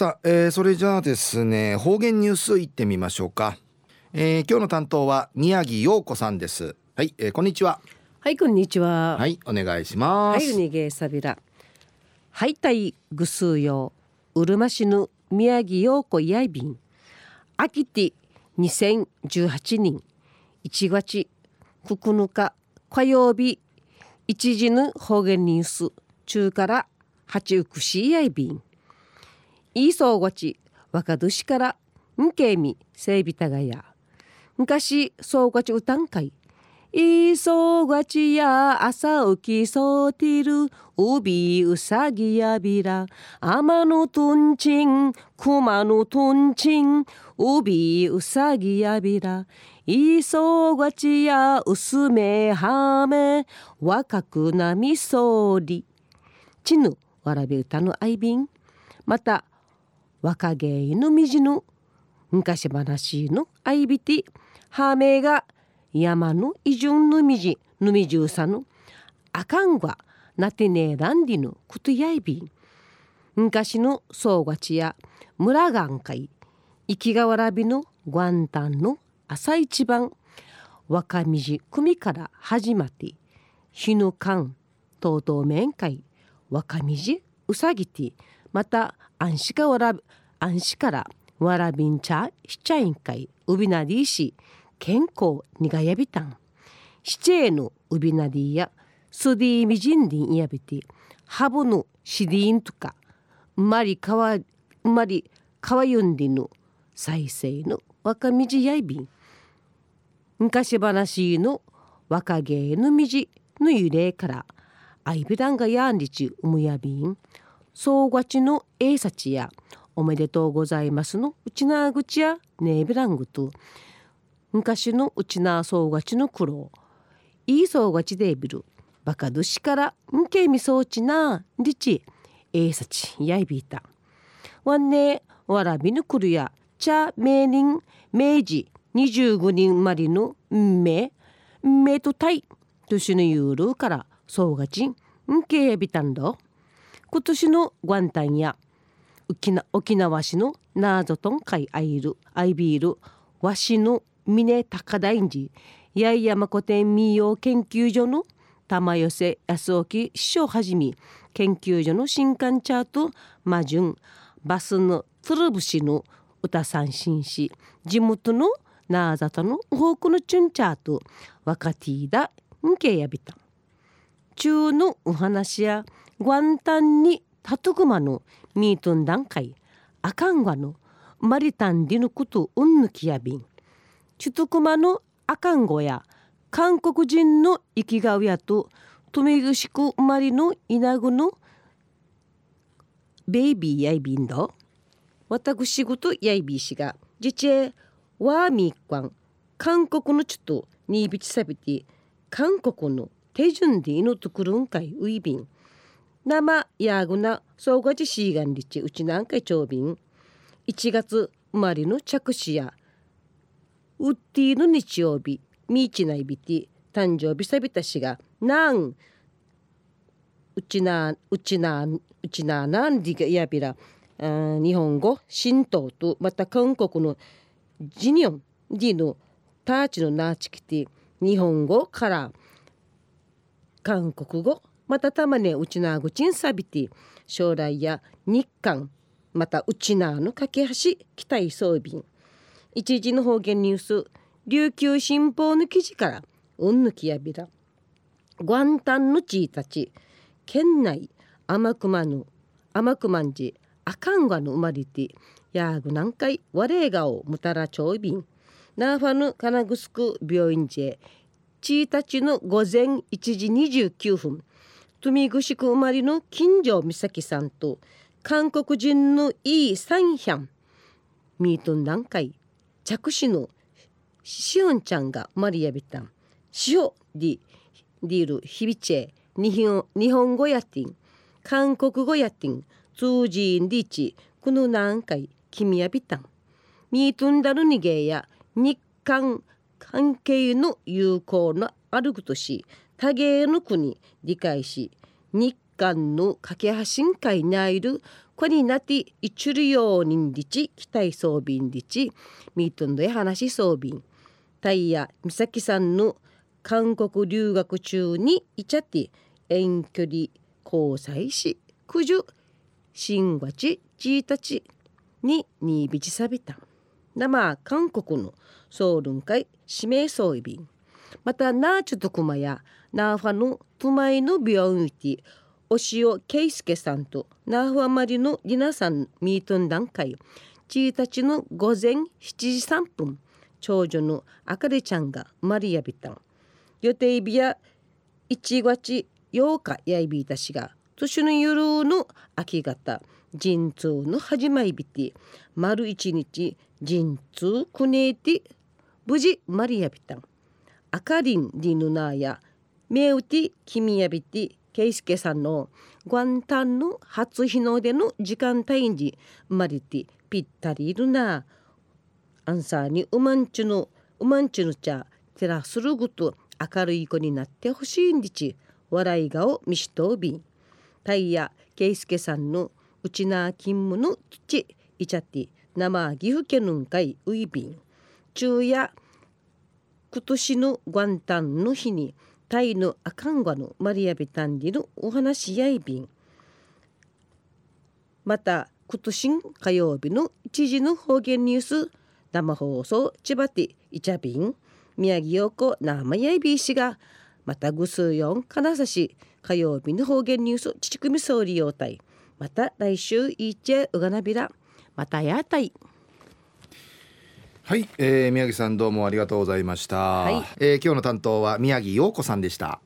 さあ、えー、それじゃあですね方言ニュースいってみましょうか、えー、今日の担当は宮城陽子さんです。はい、えー、こんにちは。はいこんにちは。はいお願いします。はいにげさびら。はいたいぐすうようるま市の宮城陽子やいびん。あきて2018年。1月9日火曜日。一時の方言ニュース。中から八うくしやいびんいそうごち若年からんけみせいびたがや昔そうごち歌んかいいそうがちや朝起きそうてるうびうさぎやびら天のとんちん熊のとんちんうびうさぎやびらい。そうがちやうすめはめ若くなみそうりちぬわらび歌のあいびんまた若芸のみじぬ昔話のあいびてはめが山のいじゅんのみじぬみじゅうさぬあかんわなてねえらんりのくとやいび。昔のそうがちや村がんかい生きがわらびの元旦の朝一番若みじ組から始まって日の間とうとう面会若みじうさぎてまた安心かわら安心からわらびんちゃしちゃいんかい。うびなりいし健康にがやびたん。しちえのうびなりやすディみじんりんやびてハブのしりんとかうまりかわうまりかわゆんりの再生の若みじやいびん。昔話の若芸のみじの揺れからあいびらんがやんりちうむやびん。そうがちのえいさちやおめでとうございますのうちなぐちやねえびらんぐと昔のうちなそうがちの苦労。いいそうがちでびるバカどしからんけみそうちなりちえいさちやいびいた。わんねわらびぬくるや茶名人明治25人生まれのんめんめとたい年のゆうるからそうがちんんけやびたんど今年の元旦や沖縄市のナーゾトン海アイルアイビールわしの峰高大寺八重山古典民謡研究所の玉寄せ安沖師匠はじめ研究所の新刊チャート魔順バスの鶴節の歌三振し地元のナーザトの多くのチュンチャート若ティーダンケやびた。中のお話や元旦にたとくまのミートン段階あかんわのマリタンディのことうんぬきやびんちゅとくまのあかんごや韓国人の生きがうやととめぐしく生まれの稲ぐのベイビーやいびんど私ごとやいびいしがじちえわーみっかん韓国のちょっとにいびちさびて韓国の手順でいのとくるんかいういびん。生やぐなそうがちしがんりちうちなんかいちょうびん1月生まれの着手やウッディの日曜日みーちないびて誕生日さびたしがなんうちなうちなうちななんりがやびら日本語神道とまた韓国のジニョンディのターチのナーチキティ日本語から韓国語またたまねうちなぐちんさびて将来や日韓またうちなの架け橋期待装備。一時の方言ニュース琉球新報の記事からうんぬきやびら。元旦のちいたち県内天熊の天熊んじあかんわの生まれてやぐ何回われがをむたらちょいびん。ナーファヌカナグスク病院じちいたちの午前1時29分。富城区生まれの金城美咲さんと韓国人のイー・サンヒャン。ミートン段階着手のシオンちゃんがマリアビタン。シオディディールヒビチェ日本日本語やティン韓国語やティン通じんリチ。この何回君やビタン。ミートンダルニゲーや日韓関係の有効なあることし多芸の国理解し日韓の架け橋ん会にあいるこになって一流用人日期待装備日ミートンドへ話装備。タイヤ美咲さんの韓国留学中にいちゃって遠距離交際し九十新月1日ににびちさびた。生韓国のソウルン会指名装備。またナーチュトクマやナーファのトマイの病院で押尾圭介さんとナーファマリのリナさんミートン段階1日の午前7時3分長女のあかりちゃんが生まれやびた予定日や1月8日やいびいたしが年の夜の秋方陣痛の始まりびて丸一日陣痛くねて無事マリアビタンあかりんりぬなやめうてきみやびてけいすけさんの元旦の初日の出の時間帯に生まれてぴったりいるな。アンサーにうまんちゅのうまんちゅの茶照らするぐと明るい子になってほしいんでち。笑い顔みしとびんタイヤケイスケさんのうちな勤務の土いちゃって生岐阜県のかいういびん昼夜今年の元旦の日にタイのアカンガのマリアビタンディのお話やいびんまた今年火曜日の1時の方言ニュース生放送千葉ティイチャビン。宮城陽子生やいびいしが。またぐすよん金指火曜日の方言ニュースちちくみ総理用隊また来週いちゃうがなびら。またやたい。はい、えー、宮城さんどうもありがとうございました、はい、えー、今日の担当は宮城陽子さんでした